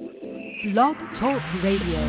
Blog Talk Radio.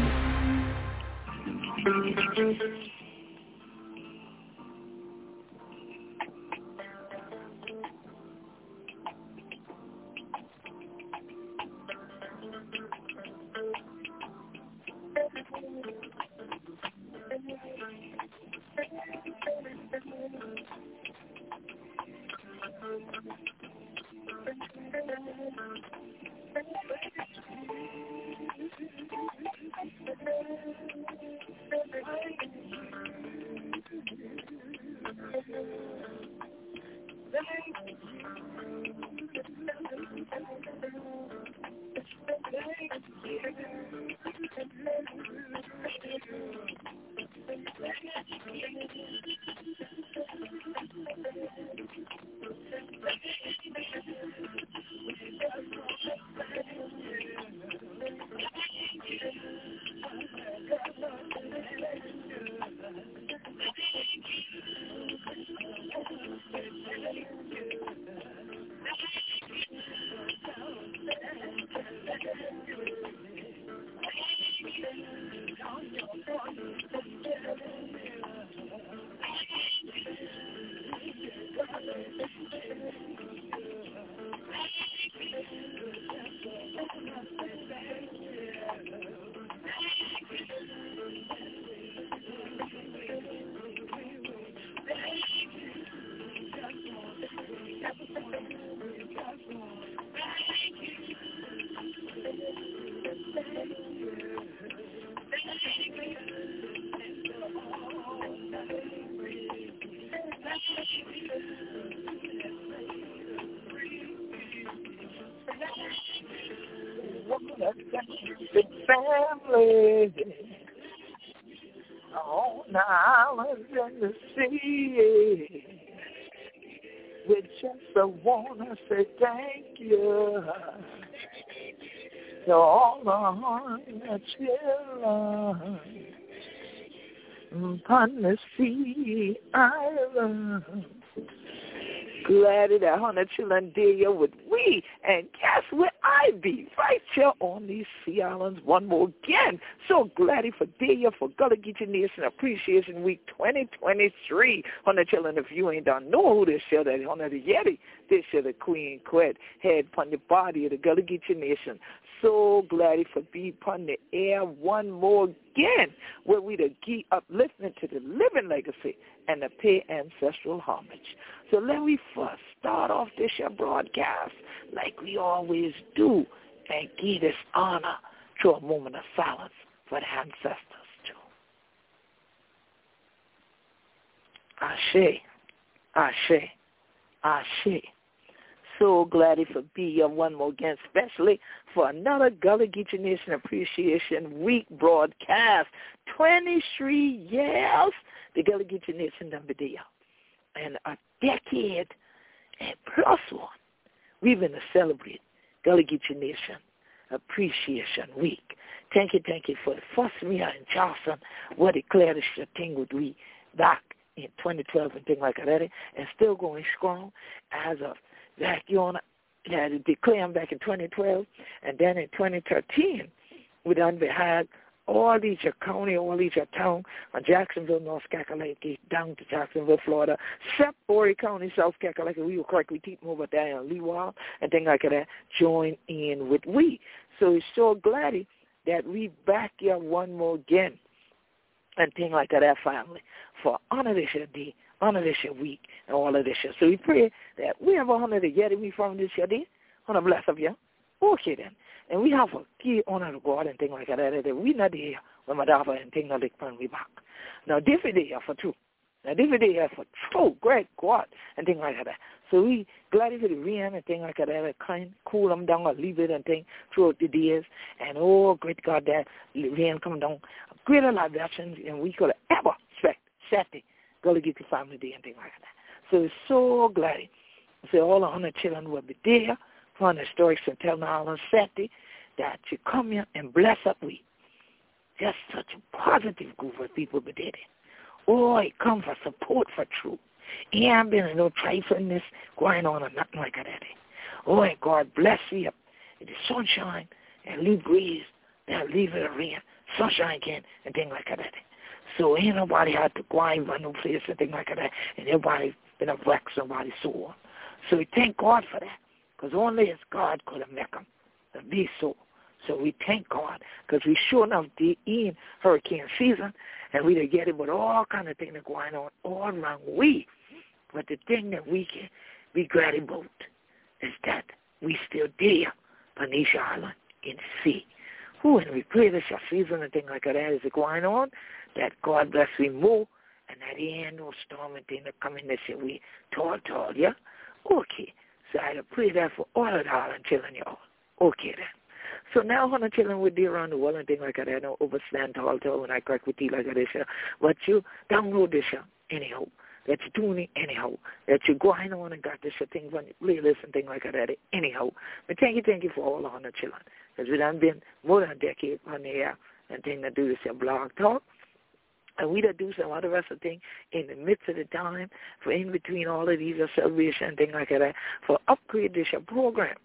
Family on islands and the sea. We just wanna say thank you to all the upon the sea island. Glad that hundred children deal with we, and guess where I be? Right here on these sea islands one more again. So glad for day for Gullah Geechee Nation Appreciation Week 2023. Hundred children, if you ain't done know who this show that hundred the Yeti, this year the Queen Quet head upon the body of the Gullah Geechee Nation. So glad for be upon the air one more again, where we the key upliftment to the living legacy and the pay ancestral homage. So let me first start off this year broadcast like we always do and give this honor to a moment of silence for the ancestors too. Ashe, Ashe, Ashe. So glad to be here one more again, especially for another Gullah Geechee Nation Appreciation Week broadcast. 23 years, the Gullah Geechee Nation done be And a decade. And plus one, we've been to celebrate Gullah Geechee Nation Appreciation Week. Thank you, thank you for the first meal in Charleston, what declared this thing would be back in 2012 and things like that, and still going strong as of back on had declared back in 2012, and then in 2013, we done had all these county, all these town, from Jacksonville, North Kakalaki, down to Jacksonville, Florida, except Horry County, South Kakalaki, we were correct, we keep over there in Leeward, and things like that, join in with we. So it's so glad that we back here one more again, and things like that, family, for honor this day, honor this week, and all of this year. So we pray that we have a honor to get me from this year day, honor bless of you. Okay then. And we have a key honor to God and things like that. we not there when my daughter and things like that we back. Now is there for two. Now is there for two great God and things like that. So we glad for the rain and things like that, kind cool them down or leave it and things throughout the days. And oh great God that rain come down. Greater libations and we could ever expect Saturday. Gullah the family day and things like that. So we're so glad. So all the hundred children will be there on the historic St. Island Saturday that you come here and bless up we. Just such a positive group of people be there. Oh, it come for support for truth. He ain't been no triflingness going on or nothing like that. Oh, and God bless you. The sunshine and leave breeze, then leave it a rain, sunshine again, and things like that. So ain't nobody had to go in no place and things like that, and everybody been a wreck somebody's soul. So we thank God for that, because only as God could have made them to be so. So we thank God, because we sure enough did in hurricane season, and we did get it with all kind of things going on all around we. But the thing that we can be glad about is that we still there beneath Island in sea. Who and we pray this season and things like that is going on, that God bless we more, and that ain't no storm and thing that come in this year. We tall, tall, yeah? Okay. So I pray that for all of the island children, y'all. Okay then. So now when I'm chilling with you around the world and things like that, I don't overstand tall when I crack with you like this, but you download this, anyhow that you're doing it anyhow, that you're going on and got this thing on playlist and thing like that anyhow. But thank you, thank you for all the children. Because we done been more than a decade on the air and thing to do this blog talk. And we to do some other rest of thing in the midst of the time for in between all of these celebration and things like that for upgrade this program.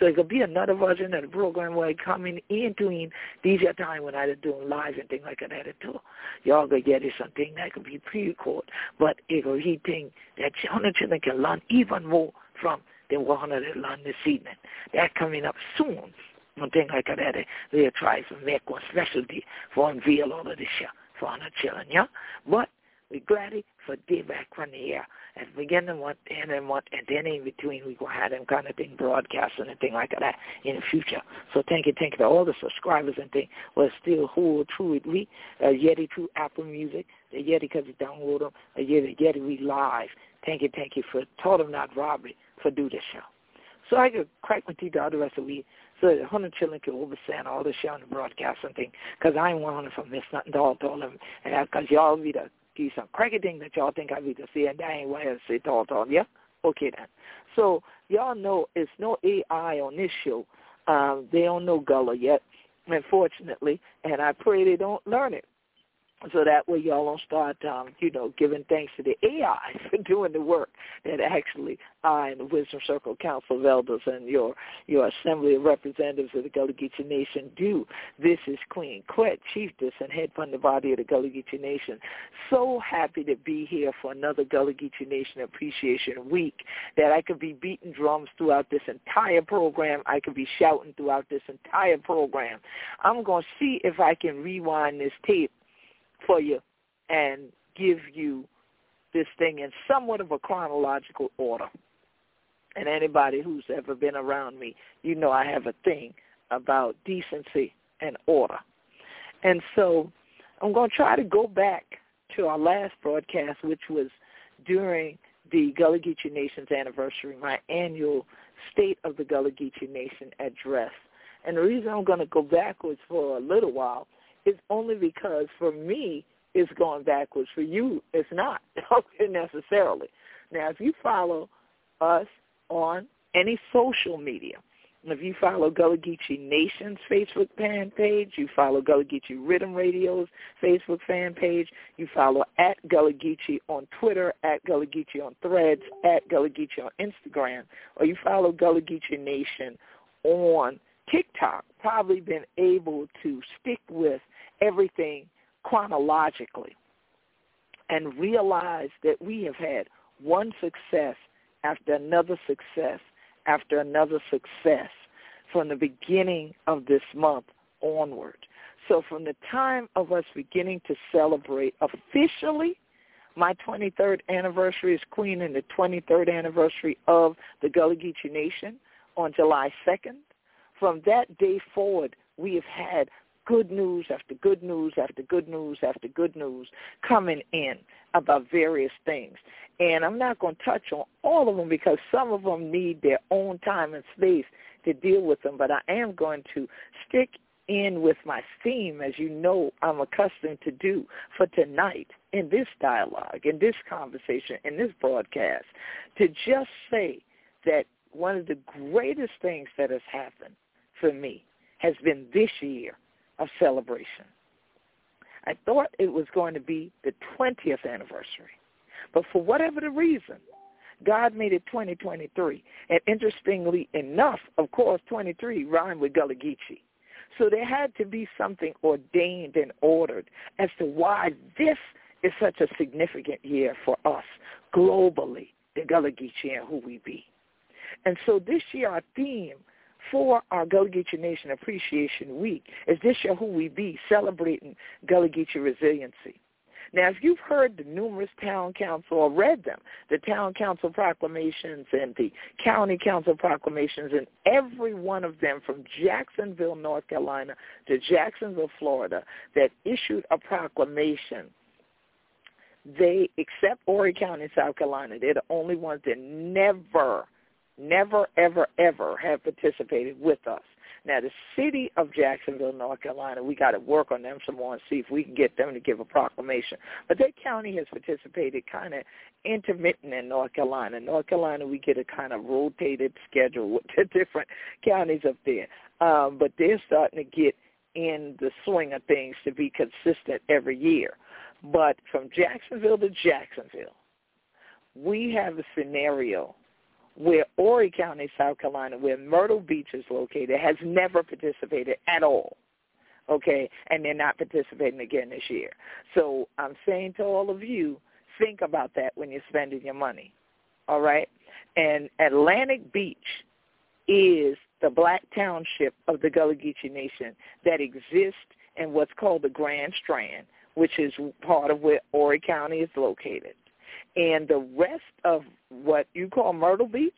So it could be another version of the program where I come in between these are time when I doing live and things like that too. Y'all gonna get it something that could be pre-recorded, but it could be thing that children can learn even more from than what hundred learn this evening. That coming up soon. One thing like that, they'll try to make one specialty for unveil all of this shit hundred children, yeah? But we glad for day back from the air at the beginning what and then what and then in between we go have them kind of thing broadcasting and thing like that in the future. So thank you, thank you to all the subscribers and thing will still hold true with me. Uh, Yeti through Apple Music, the Yeti because you download them, a Yeti, Yeti we live. Thank you, thank you for total not robbery for do this show. So I could crack my teeth the rest of the week so that Hunter Chilling can overstand all this show and the broadcast and thing. Because I ain't want to miss nothing to all, to all them. And because y'all be the do some crazy thing that y'all think I need to see, and that ain't why I say tall, tall. Yeah? Okay, then. So y'all know it's no AI on this show. Um, they don't know Gullah yet, unfortunately, and I pray they don't learn it so that way y'all don't start, um, you know, giving thanks to the AI for doing the work that actually I and the Wisdom Circle Council of Elders and your your Assembly of Representatives of the Gullah Geechee Nation do. This is Queen Quet, Chieftess and head body of the Gullah Geechee Nation. So happy to be here for another Gullah Geechee Nation Appreciation Week that I could be beating drums throughout this entire program. I could be shouting throughout this entire program. I'm going to see if I can rewind this tape for you and give you this thing in somewhat of a chronological order. And anybody who's ever been around me, you know I have a thing about decency and order. And so I'm going to try to go back to our last broadcast, which was during the Gullah Geechee Nation's anniversary, my annual State of the Gullah Geechee Nation address. And the reason I'm going to go backwards for a little while is only because for me it's going backwards. For you, it's not necessarily. Now, if you follow us on any social media, if you follow Gullah Geechee Nation's Facebook fan page, you follow Gullah Geechee Riddim Radio's Facebook fan page, you follow at Gullah Geechee on Twitter, at Gullah Geechee on Threads, at Gullah Geechee on Instagram, or you follow Gullah Geechee Nation on TikTok, probably been able to stick with everything chronologically and realize that we have had one success after another success after another success from the beginning of this month onward. So from the time of us beginning to celebrate officially my 23rd anniversary as queen and the 23rd anniversary of the Gullah Geechee Nation on July 2nd, from that day forward, we have had good news after good news after good news after good news coming in about various things. And I'm not going to touch on all of them because some of them need their own time and space to deal with them, but I am going to stick in with my theme, as you know I'm accustomed to do for tonight in this dialogue, in this conversation, in this broadcast, to just say that one of the greatest things that has happened for me has been this year of celebration. I thought it was going to be the 20th anniversary. But for whatever the reason, God made it 2023. And interestingly enough, of course, 23 rhymed with Gullah Geechee. So there had to be something ordained and ordered as to why this is such a significant year for us globally, the Gullah Geechee and who we be. And so this year our theme for our Gullah Geechee Nation Appreciation Week is this year who we be, celebrating Gullah Geechee resiliency. Now, if you've heard the numerous town council or read them, the town council proclamations and the county council proclamations, and every one of them from Jacksonville, North Carolina to Jacksonville, Florida, that issued a proclamation they, except Horry County, South Carolina, they're the only ones that never, never, ever, ever have participated with us. Now, the city of Jacksonville, North Carolina, we got to work on them some more and see if we can get them to give a proclamation. But that county has participated kind of intermittent in North Carolina. North Carolina, we get a kind of rotated schedule with the different counties up there. Um, but they're starting to get in the swing of things to be consistent every year. But from Jacksonville to Jacksonville, we have a scenario where Horry County, South Carolina, where Myrtle Beach is located, has never participated at all. Okay, and they're not participating again this year. So I'm saying to all of you, think about that when you're spending your money. All right? And Atlantic Beach is the black township of the Gullah Geechee Nation that exists in what's called the Grand Strand, which is part of where Horry County is located. And the rest of what you call Myrtle Beach,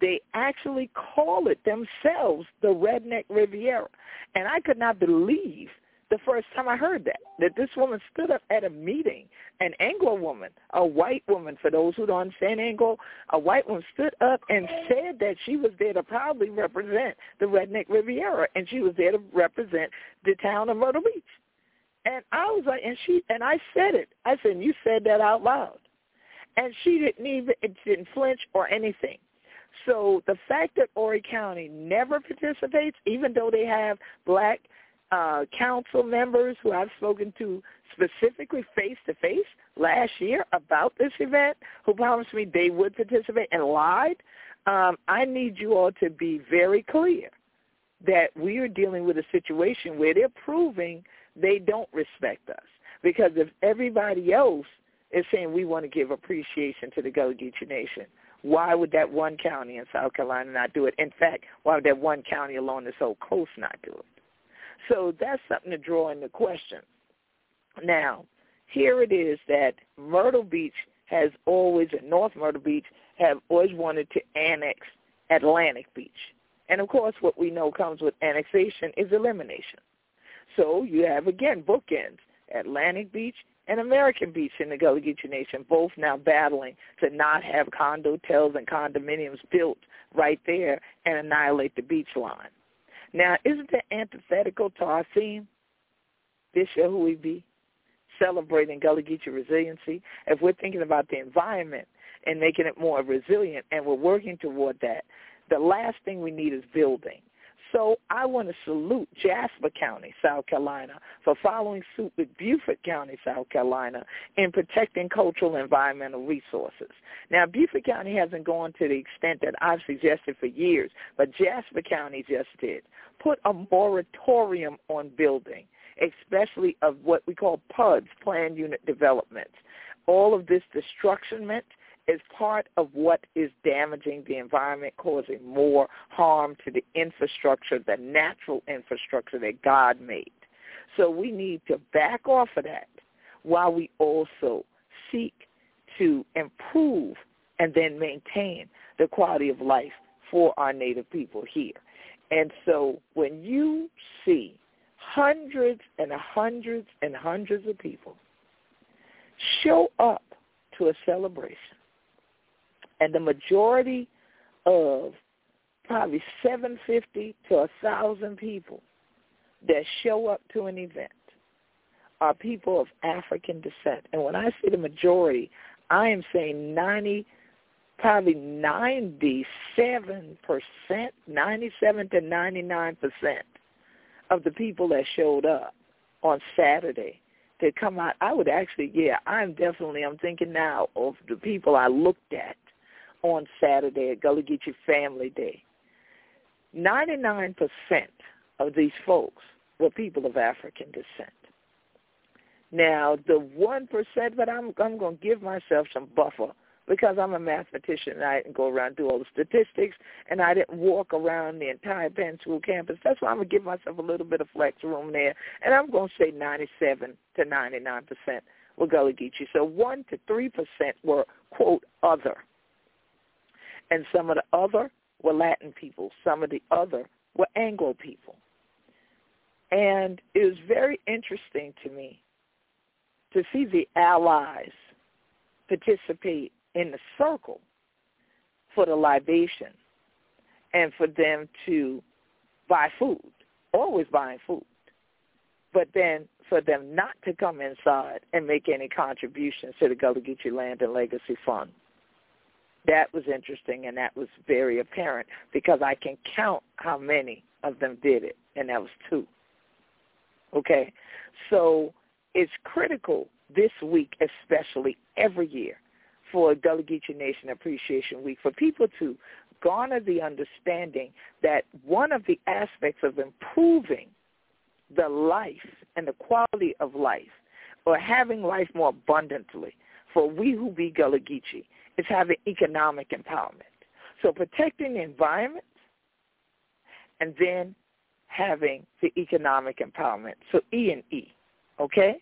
they actually call it themselves the Redneck Riviera. And I could not believe the first time I heard that, that this woman stood up at a meeting, an Anglo woman, a white woman, for those who don't understand Anglo, a white woman stood up and said that she was there to proudly represent the Redneck Riviera, and she was there to represent the town of Myrtle Beach. And I was like, and she, and I said it. I said, you said that out loud and she didn't even it didn't flinch or anything. So the fact that Horry County never participates, even though they have black uh, council members who I've spoken to specifically face to face last year about this event, who promised me they would participate and lied, um, I need you all to be very clear that we are dealing with a situation where they're proving they don't respect us. Because if everybody else is saying we want to give appreciation to the Gullah Geechee Nation. Why would that one county in South Carolina not do it? In fact, why would that one county along this whole coast not do it? So that's something to draw into question. Now, here it is that Myrtle Beach has always, North Myrtle Beach, have always wanted to annex Atlantic Beach. And of course, what we know comes with annexation is elimination. So you have, again, bookends, Atlantic Beach and American Beach in the Gullah Geechee Nation, both now battling to not have condo hotels and condominiums built right there and annihilate the beach line. Now, isn't that antithetical to our theme? This year, who we be? Celebrating Gullah Geechee resiliency. If we're thinking about the environment and making it more resilient and we're working toward that, the last thing we need is building. So I want to salute Jasper County, South Carolina, for following suit with Beaufort County, South Carolina, in protecting cultural and environmental resources. Now, Beaufort County hasn't gone to the extent that I've suggested for years, but Jasper County just did. Put a moratorium on building, especially of what we call PUDs, planned unit developments. All of this destructionment is part of what is damaging the environment, causing more harm to the infrastructure, the natural infrastructure that God made. So we need to back off of that while we also seek to improve and then maintain the quality of life for our native people here. And so when you see hundreds and hundreds and hundreds of people show up to a celebration and the majority of probably 750 to a 1,000 people that show up to an event are people of African descent. And when I say the majority, I am saying 90, probably 97%, 97 to 99% of the people that showed up on Saturday to come out. I would actually, yeah, I'm definitely, I'm thinking now of the people I looked at on Saturday at Gullah Geechee Family Day. 99% of these folks were people of African descent. Now, the one percent, but I'm I'm going to give myself some buffer because I'm a mathematician and I didn't go around and do all the statistics and I didn't walk around the entire Penn School campus. That's why I'm going to give myself a little bit of flex room there. And I'm going to say 97 to 99% were Gullah Geechee. So 1 to 3% were, quote, other. And some of the other were Latin people. Some of the other were Anglo people. And it was very interesting to me to see the allies participate in the circle for the libation and for them to buy food, always buying food. But then for them not to come inside and make any contributions to the Gullah Geechee Land and Legacy Fund. That was interesting and that was very apparent because I can count how many of them did it, and that was two. Okay? So it's critical this week, especially every year, for Gullah Geechee Nation Appreciation Week, for people to garner the understanding that one of the aspects of improving the life and the quality of life or having life more abundantly for we who be Gullah Geechee is having economic empowerment. So protecting the environment and then having the economic empowerment. So E and E, okay?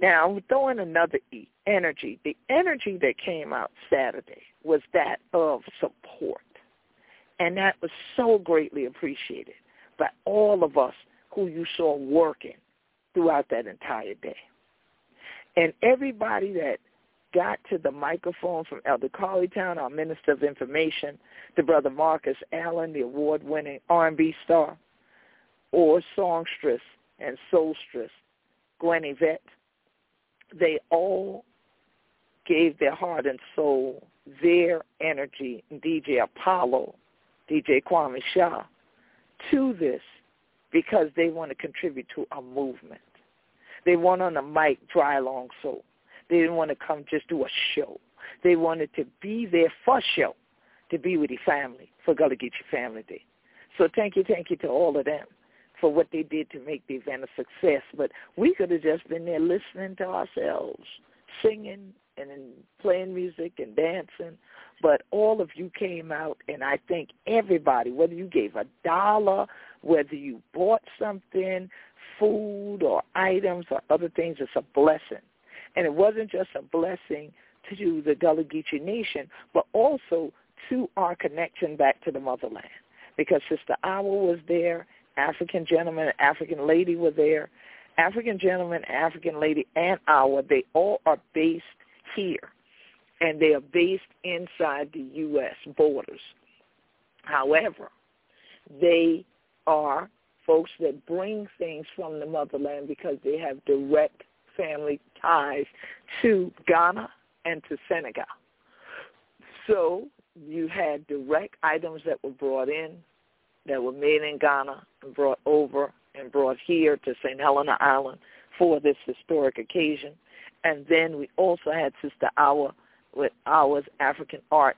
Now, we throw in another E, energy. The energy that came out Saturday was that of support. And that was so greatly appreciated by all of us who you saw working throughout that entire day. And everybody that got to the microphone from Elder Towne, our Minister of Information, to Brother Marcus Allen, the award-winning R&B star, or songstress and soulstress, Gwen Yvette, they all gave their heart and soul, their energy, DJ Apollo, DJ Kwame Shah, to this because they want to contribute to a movement. They want on the mic dry long soul. They didn't want to come just do a show. They wanted to be there for show, to be with the family for Gullah Geechee Family Day. So thank you, thank you to all of them for what they did to make the event a success. But we could have just been there listening to ourselves, singing and playing music and dancing. But all of you came out, and I think everybody, whether you gave a dollar, whether you bought something, food or items or other things, it's a blessing. And it wasn't just a blessing to the Gullah Geechee Nation, but also to our connection back to the motherland. Because Sister Awa was there, African gentleman, African lady were there. African gentleman, African lady, and Awa, they all are based here. And they are based inside the U.S. borders. However, they are folks that bring things from the motherland because they have direct family ties to Ghana and to Senegal. So you had direct items that were brought in that were made in Ghana and brought over and brought here to St. Helena Island for this historic occasion. And then we also had Sister Awa with Awa's African art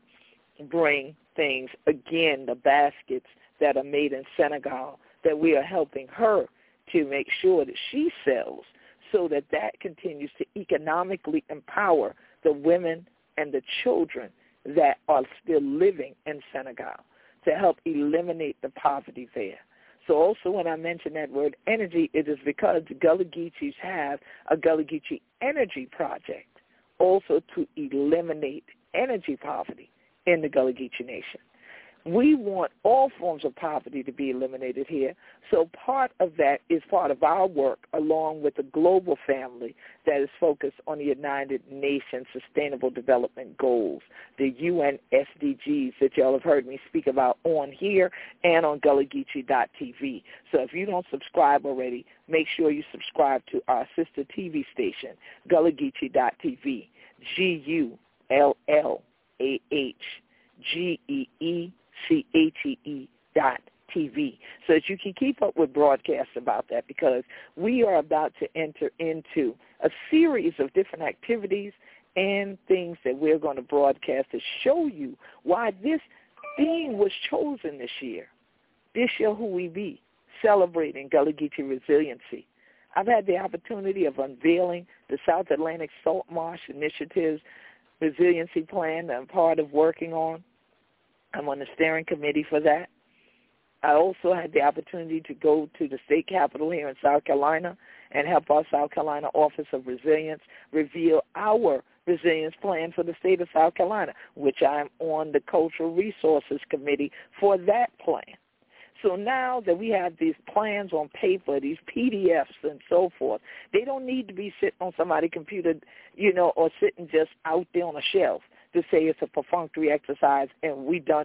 bring things, again, the baskets that are made in Senegal that we are helping her to make sure that she sells so that that continues to economically empower the women and the children that are still living in Senegal to help eliminate the poverty there. So also when I mention that word energy, it is because Gullah Geechees have a Gullah Geechee Energy Project also to eliminate energy poverty in the Gullah Geechee Nation. We want all forms of poverty to be eliminated here. So part of that is part of our work along with the global family that is focused on the United Nations Sustainable Development Goals, the UN SDGs that y'all have heard me speak about on here and on GullahGeechee.tv. So if you don't subscribe already, make sure you subscribe to our sister TV station, GullahGeechee.tv, G-U-L-L-A-H-G-E-E Dot TV so that you can keep up with broadcasts about that because we are about to enter into a series of different activities and things that we're going to broadcast to show you why this theme was chosen this year. This year who we be, celebrating Gullah Geechee resiliency. I've had the opportunity of unveiling the South Atlantic Salt Marsh Initiative's resiliency plan that I'm part of working on. I'm on the steering committee for that. I also had the opportunity to go to the state capitol here in South Carolina and help our South Carolina Office of Resilience reveal our resilience plan for the state of South Carolina, which I'm on the Cultural Resources Committee for that plan. So now that we have these plans on paper, these PDFs and so forth, they don't need to be sitting on somebody's computer, you know, or sitting just out there on a shelf to say it's a perfunctory exercise and we done.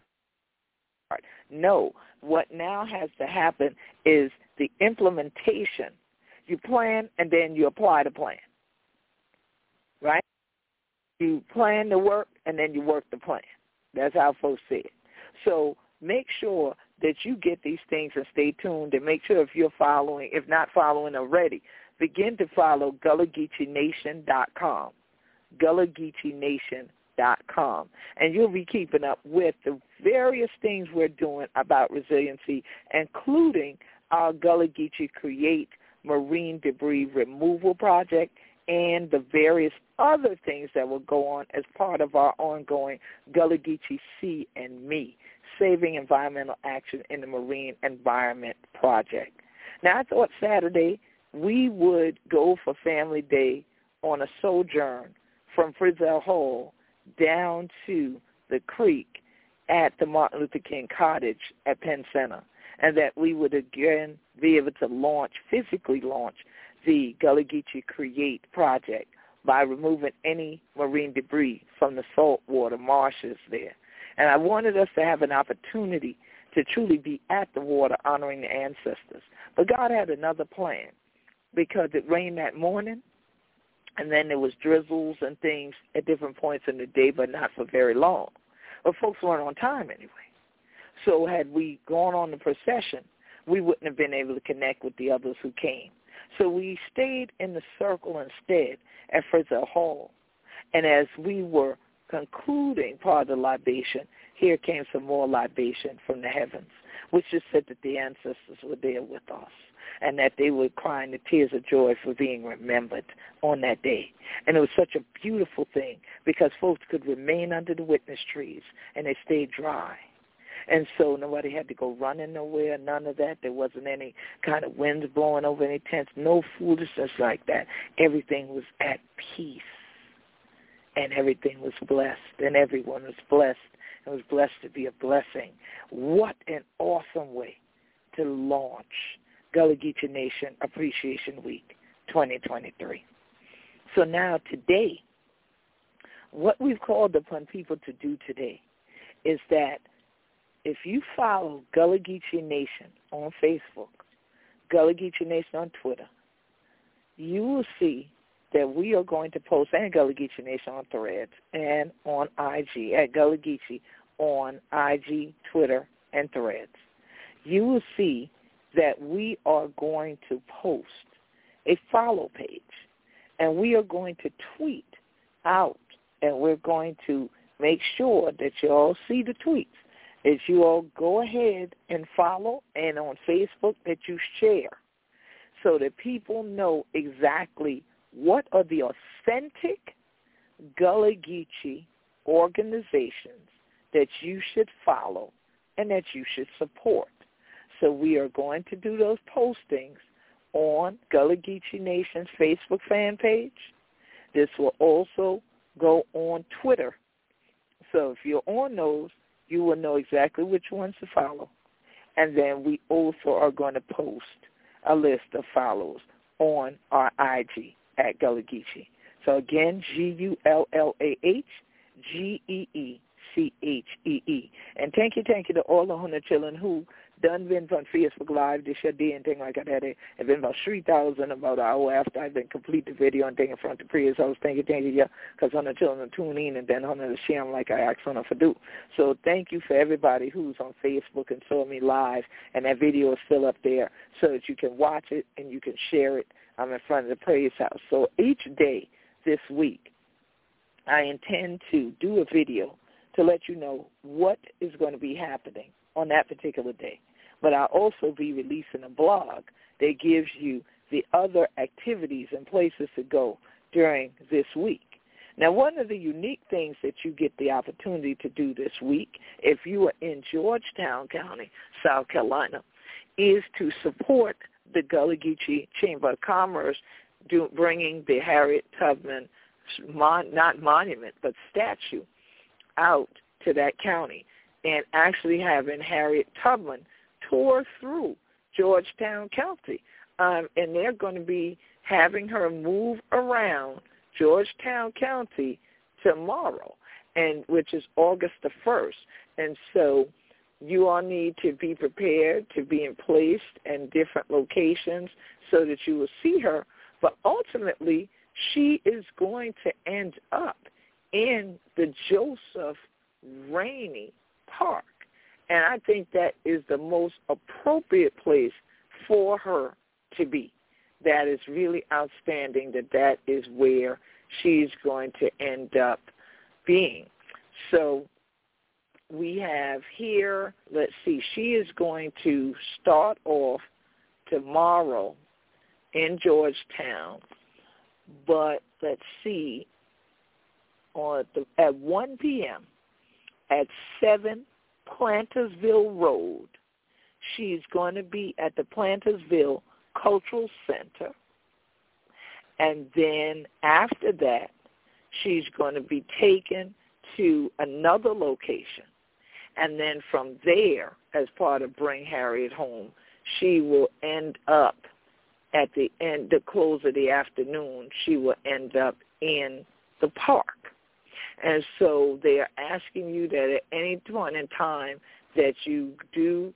No, what now has to happen is the implementation. You plan and then you apply the plan. Right? You plan the work and then you work the plan. That's how folks see it. So make sure that you get these things and stay tuned and make sure if you're following, if not following already, begin to follow GullahGeecheeNation.com. GullahGeecheeNation.com. .Com and you'll be keeping up with the various things we're doing about resiliency, including our Gullah Geechee Create Marine Debris Removal Project and the various other things that will go on as part of our ongoing Gullah Geechee Sea and Me, Saving Environmental Action in the Marine Environment Project. Now, I thought Saturday we would go for Family Day on a sojourn from Frissell Hall down to the creek at the Martin Luther King Cottage at Penn Center, and that we would again be able to launch, physically launch, the Gullah Geechee Create project by removing any marine debris from the saltwater marshes there. And I wanted us to have an opportunity to truly be at the water honoring the ancestors. But God had another plan because it rained that morning and then there was drizzles and things at different points in the day, but not for very long. But folks weren't on time anyway. So had we gone on the procession, we wouldn't have been able to connect with the others who came. So we stayed in the circle instead at Frissell Hall. And as we were concluding part of the libation, here came some more libation from the heavens, which just said that the ancestors were there with us and that they were crying the tears of joy for being remembered on that day. And it was such a beautiful thing because folks could remain under the witness trees and they stayed dry. And so nobody had to go running nowhere, none of that. There wasn't any kind of winds blowing over any tents, no foolishness like that. Everything was at peace. And everything was blessed, and everyone was blessed and was blessed to be a blessing. What an awesome way to launch Gullah Geechee Nation Appreciation Week 2023. So now today, what we've called upon people to do today is that if you follow Gullah Geechee Nation on Facebook, Gullah Geechee Nation on Twitter, you will see that we are going to post, and Gullah Geechee Nation on Threads and on IG, at Gullah Geechee on IG, Twitter, and Threads. You will see that we are going to post a follow page and we are going to tweet out and we're going to make sure that you all see the tweets. As you all go ahead and follow and on Facebook that you share so that people know exactly what are the authentic Gullah Geechee organizations that you should follow and that you should support. So we are going to do those postings on Gullah Geechee Nation's Facebook fan page. This will also go on Twitter. So if you're on those, you will know exactly which ones to follow. And then we also are going to post a list of follows on our IG at Gullah Geechee. So again, G-U-L-L-A-H-G-E-E-C-H-E-E. And thank you, thank you to all the hundred children who done been on Facebook Live this year day and thing like that. It's been about 3,000 about an hour after I've been complete the video and thing in front of the prayers. I was thinking, thank you, yeah, because on the children tune in and then on the share like I asked on for do. So thank you for everybody who's on Facebook and saw me live, and that video is still up there so that you can watch it and you can share it. I'm in front of the praise house. So each day this week, I intend to do a video to let you know what is going to be happening on that particular day but I'll also be releasing a blog that gives you the other activities and places to go during this week. Now, one of the unique things that you get the opportunity to do this week, if you are in Georgetown County, South Carolina, is to support the Gullah Geechee Chamber of Commerce do, bringing the Harriet Tubman, mon, not monument, but statue out to that county and actually having Harriet Tubman tour through Georgetown County. Um, and they're going to be having her move around Georgetown County tomorrow, and which is August the 1st. And so you all need to be prepared to be in place in different locations so that you will see her. But ultimately, she is going to end up in the Joseph Rainey Park. And I think that is the most appropriate place for her to be. That is really outstanding that that is where she's going to end up being. So we have here, let's see, she is going to start off tomorrow in Georgetown, but let's see, on at 1 p.m. at 7 Plantersville Road. She's going to be at the Plantersville Cultural Center. And then after that, she's going to be taken to another location and then from there, as part of Bring Harriet Home, she will end up at the end, the close of the afternoon, she will end up in the park. And so they are asking you that at any point in time that you do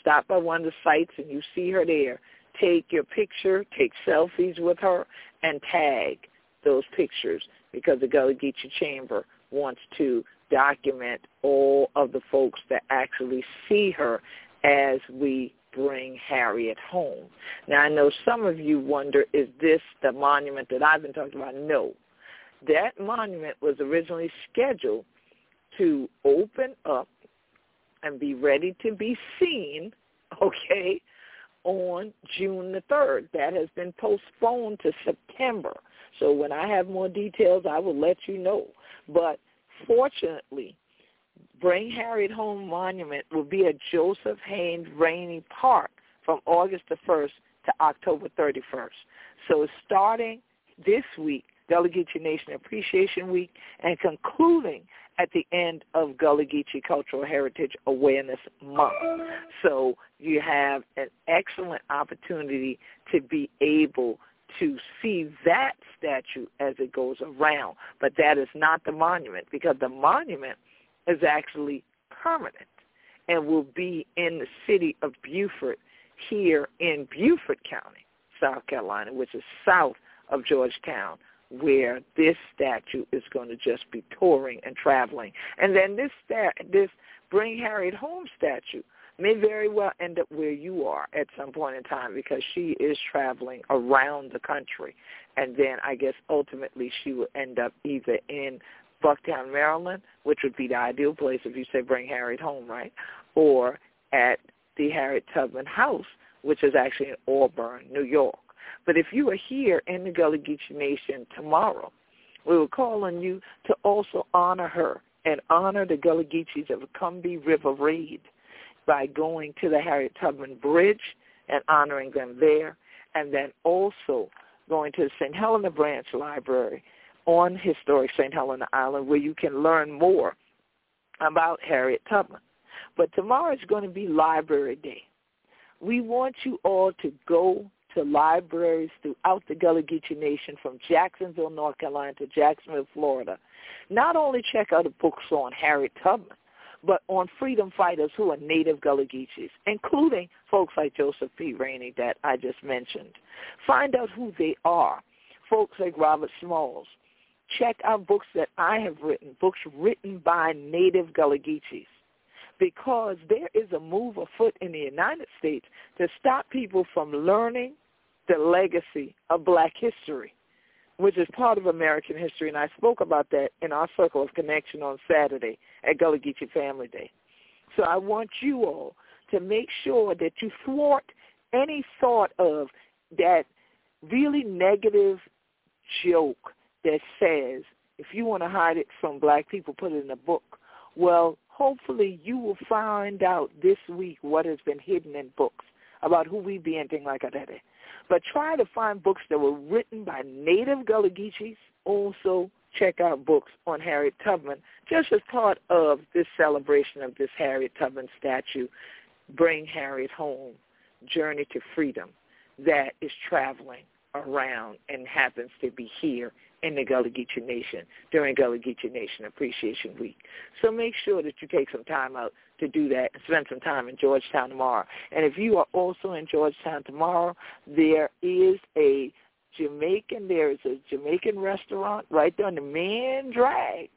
stop by one of the sites and you see her there, take your picture, take selfies with her, and tag those pictures because the Gullah Geechee Chamber wants to document all of the folks that actually see her as we bring Harriet home. Now, I know some of you wonder, is this the monument that I've been talking about? No. That monument was originally scheduled to open up and be ready to be seen, okay, on June the 3rd. That has been postponed to September. So when I have more details, I will let you know. But Fortunately, Bring Harriet Home Monument will be at Joseph Haynes Rainey Park from August the 1st to October 31st. So starting this week, Gullah Nation Appreciation Week, and concluding at the end of Gullah Geechee Cultural Heritage Awareness Month. So you have an excellent opportunity to be able to see that statue as it goes around. But that is not the monument because the monument is actually permanent and will be in the city of Beaufort here in Beaufort County, South Carolina, which is south of Georgetown, where this statue is going to just be touring and traveling. And then this stat, this Bring Harriet Home statue may very well end up where you are at some point in time because she is traveling around the country. And then I guess ultimately she will end up either in Bucktown, Maryland, which would be the ideal place if you say bring Harriet home, right? Or at the Harriet Tubman House, which is actually in Auburn, New York. But if you are here in the Gullah Geechee Nation tomorrow, we will call on you to also honor her and honor the Gullah Geechees of Combahee River Raid by going to the Harriet Tubman Bridge and honoring them there, and then also going to the St. Helena Branch Library on historic St. Helena Island where you can learn more about Harriet Tubman. But tomorrow is going to be Library Day. We want you all to go to libraries throughout the Gullah Geechee Nation from Jacksonville, North Carolina to Jacksonville, Florida. Not only check out the books on Harriet Tubman, but on freedom fighters who are native Gullah Geechees, including folks like Joseph P. Rainey that I just mentioned. Find out who they are. Folks like Robert Smalls. Check out books that I have written, books written by native Gullah Geechees. Because there is a move afoot in the United States to stop people from learning the legacy of black history which is part of American history, and I spoke about that in our Circle of Connection on Saturday at Gullah Geechee Family Day. So I want you all to make sure that you thwart any sort of that really negative joke that says if you want to hide it from black people, put it in a book. Well, hopefully you will find out this week what has been hidden in books about who we be and things like that. But try to find books that were written by native Gullah Geechees. Also, check out books on Harriet Tubman, just as part of this celebration of this Harriet Tubman statue, Bring Harriet Home, Journey to Freedom, that is traveling around and happens to be here in the Gullah Geechee Nation during Gullah Geechee Nation Appreciation Week. So make sure that you take some time out to do that and spend some time in Georgetown tomorrow. And if you are also in Georgetown tomorrow, there is a Jamaican, there is a Jamaican restaurant right there on the main drag.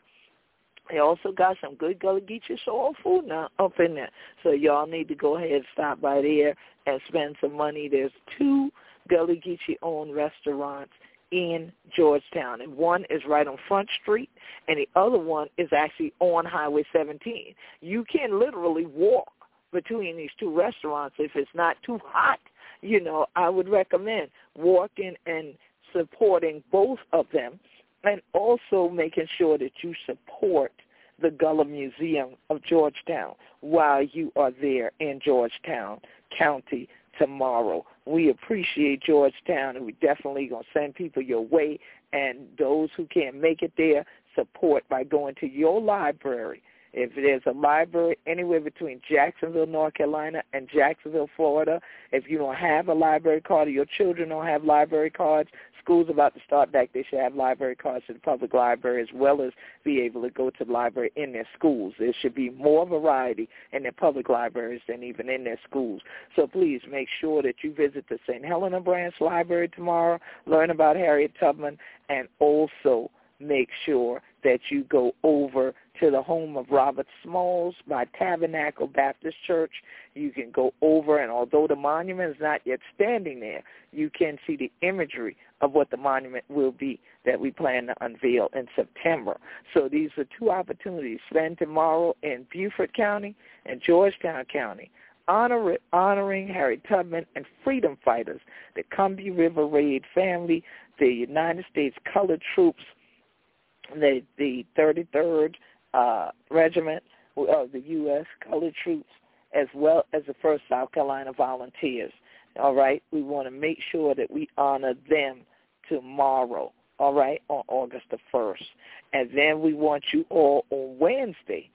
They also got some good Gullah Geechee soul food now up in there. So y'all need to go ahead and stop by there and spend some money. There's two Gullah Geechee owned restaurants in Georgetown. And one is right on Front Street, and the other one is actually on Highway 17. You can literally walk between these two restaurants if it's not too hot. You know, I would recommend walking and supporting both of them and also making sure that you support the Gullah Museum of Georgetown while you are there in Georgetown County tomorrow. We appreciate Georgetown, and we're definitely going to send people your way. And those who can't make it there, support by going to your library. If there's a library anywhere between Jacksonville, North Carolina, and Jacksonville, Florida, if you don't have a library card or your children don't have library cards, school's about to start back, they should have library cards to the public library as well as be able to go to the library in their schools. There should be more variety in their public libraries than even in their schools. So please make sure that you visit the St. Helena Branch Library tomorrow, learn about Harriet Tubman, and also make sure that you go over to the home of Robert Smalls by Tabernacle Baptist Church. You can go over, and although the monument is not yet standing there, you can see the imagery of what the monument will be that we plan to unveil in September. So these are two opportunities. Spend tomorrow in Beaufort County and Georgetown County honor, honoring Harry Tubman and freedom fighters, the Combahee River Raid family, the United States Colored Troops, the, the 33rd uh, Regiment of the U.S. Colored Troops, as well as the 1st South Carolina Volunteers. All right, we want to make sure that we honor them tomorrow, all right, on August the 1st. And then we want you all on Wednesday.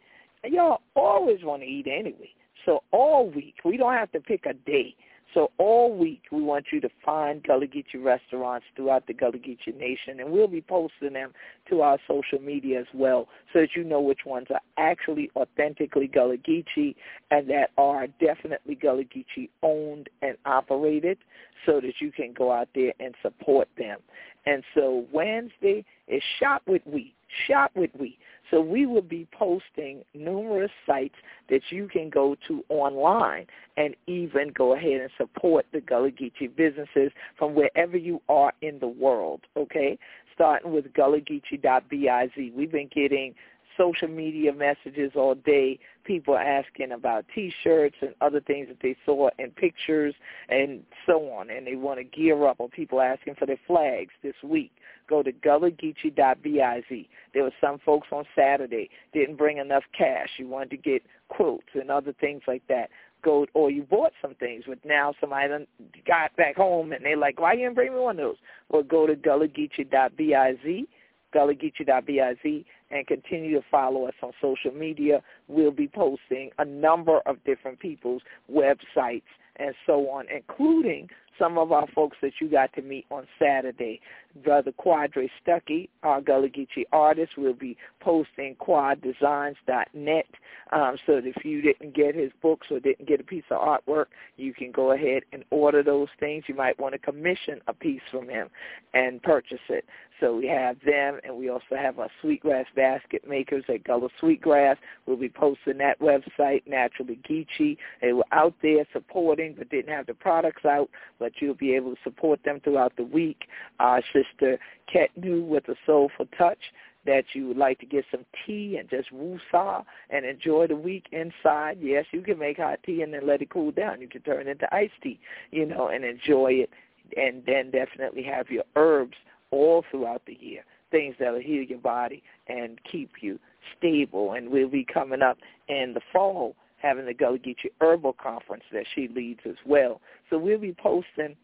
Y'all always want to eat anyway. So all week, we don't have to pick a day. So all week we want you to find Gullah Geechee restaurants throughout the Gullah Geechee Nation, and we'll be posting them to our social media as well so that you know which ones are actually authentically Gullah Geechee and that are definitely Gullah Geechee owned and operated so that you can go out there and support them. And so Wednesday is Shop with We. Shop with We. So we will be posting numerous sites that you can go to online and even go ahead and support the Gullah Geechee businesses from wherever you are in the world, okay? Starting with gullahgeechee.biz. We've been getting social media messages all day, people asking about T-shirts and other things that they saw in pictures and so on, and they want to gear up, or people asking for their flags this week. Go to gullahgeechee.biz. There were some folks on Saturday didn't bring enough cash. You wanted to get quotes and other things like that go or you bought some things but now somebody got back home and they're like, Why you didn't bring me one of those? Well go to gullahgeechee.biz gullahgeechee.biz, and continue to follow us on social media. We'll be posting a number of different people's websites and so on, including some of our folks that you got to meet on Saturday. Brother Quadre Stuckey, our Gullah Geechee artist, will be posting quaddesigns.net um, so that if you didn't get his books or didn't get a piece of artwork, you can go ahead and order those things. You might want to commission a piece from him and purchase it. So we have them, and we also have our sweetgrass basket makers at Gullah Sweetgrass. We'll be posting that website, Naturally Geechee. They were out there supporting but didn't have the products out, but you'll be able to support them throughout the week. Our sister Ket New with a Soulful Touch that you would like to get some tea and just woo-saw and enjoy the week inside, yes, you can make hot tea and then let it cool down. You can turn it into iced tea, you know, and enjoy it and then definitely have your herbs all throughout the year, things that will heal your body and keep you stable. And we'll be coming up in the fall having the Gullah Geechee Herbal Conference that she leads as well. So we'll be posting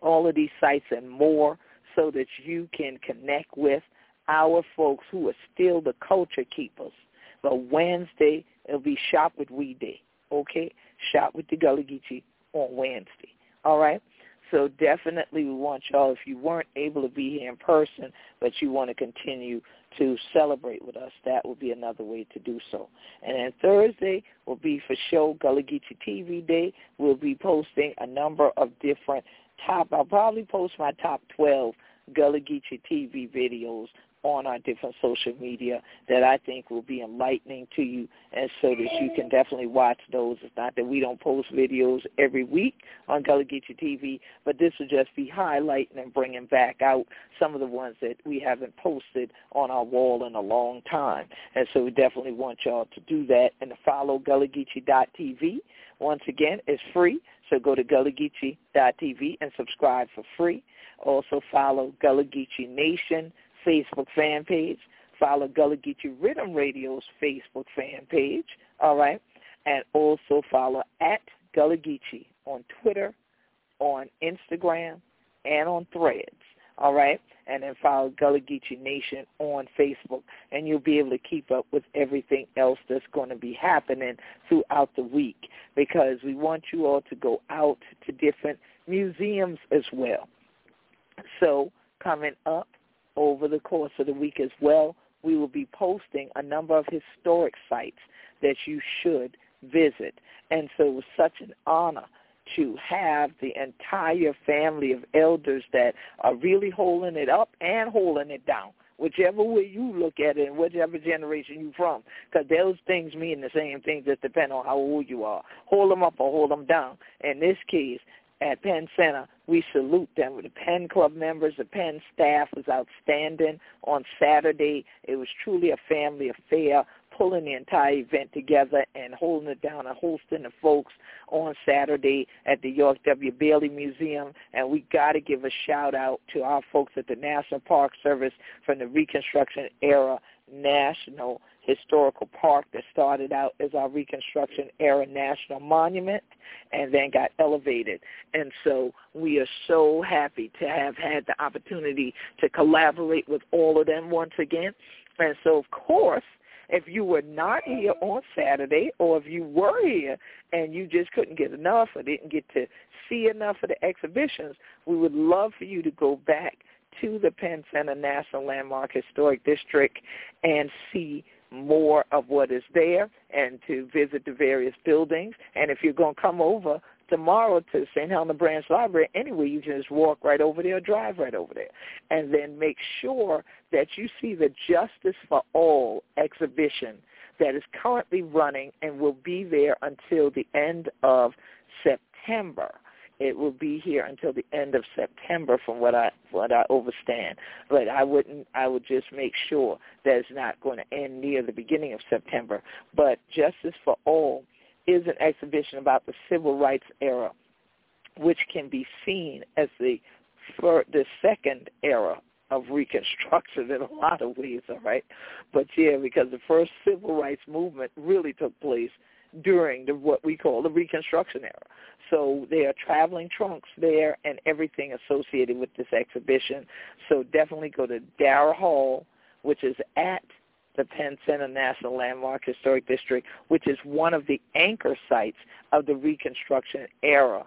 all of these sites and more so that you can connect with our folks who are still the culture keepers. But Wednesday, it'll be Shop with We Day, okay? Shop with the Gullah Geechee on Wednesday, all right? So definitely we want y'all, if you weren't able to be here in person, but you want to continue to celebrate with us, that would be another way to do so. And then Thursday will be for show Gullah Geechee TV Day. We'll be posting a number of different top, I'll probably post my top 12 Gullah Geechee TV videos on our different social media that I think will be enlightening to you and so that you can definitely watch those. It's not that we don't post videos every week on Gullah Geechee TV, but this will just be highlighting and bringing back out some of the ones that we haven't posted on our wall in a long time. And so we definitely want y'all to do that and to follow GullahGeechee.tv. Once again, it's free, so go to GullahGeechee.tv and subscribe for free. Also follow Gullah Geechee Nation Facebook fan page. Follow Gullah Geechee Riddim Radio's Facebook fan page, all right? And also follow at Gullah Geechee on Twitter, on Instagram, and on Threads, all right? And then follow Gullah Geechee Nation on Facebook, and you'll be able to keep up with everything else that's going to be happening throughout the week because we want you all to go out to different museums as well. So coming up over the course of the week as well, we will be posting a number of historic sites that you should visit. And so it was such an honor to have the entire family of elders that are really holding it up and holding it down, whichever way you look at it and whichever generation you're from, because those things mean the same thing, just depend on how old you are. Hold them up or hold them down. In this case, at Penn Center, we salute them. The Penn Club members, the Penn staff was outstanding on Saturday. It was truly a family affair, pulling the entire event together and holding it down and hosting the folks on Saturday at the York W. Bailey Museum. And we got to give a shout out to our folks at the National Park Service from the Reconstruction era National historical park that started out as our Reconstruction era national monument and then got elevated. And so we are so happy to have had the opportunity to collaborate with all of them once again. And so, of course, if you were not here on Saturday or if you were here and you just couldn't get enough or didn't get to see enough of the exhibitions, we would love for you to go back to the Penn Center National Landmark Historic District and see more of what is there and to visit the various buildings. And if you're going to come over tomorrow to St. Helena Branch Library, anyway, you can just walk right over there, or drive right over there. And then make sure that you see the Justice for All exhibition that is currently running and will be there until the end of September. It will be here until the end of September, from what I what I understand. But I wouldn't. I would just make sure that it's not going to end near the beginning of September. But Justice for All is an exhibition about the civil rights era, which can be seen as the for the second era of Reconstruction in a lot of ways, all right? But yeah, because the first civil rights movement really took place during the what we call the Reconstruction era. So there are traveling trunks there and everything associated with this exhibition. So definitely go to Darrah Hall, which is at the Penn Center National Landmark Historic District, which is one of the anchor sites of the Reconstruction era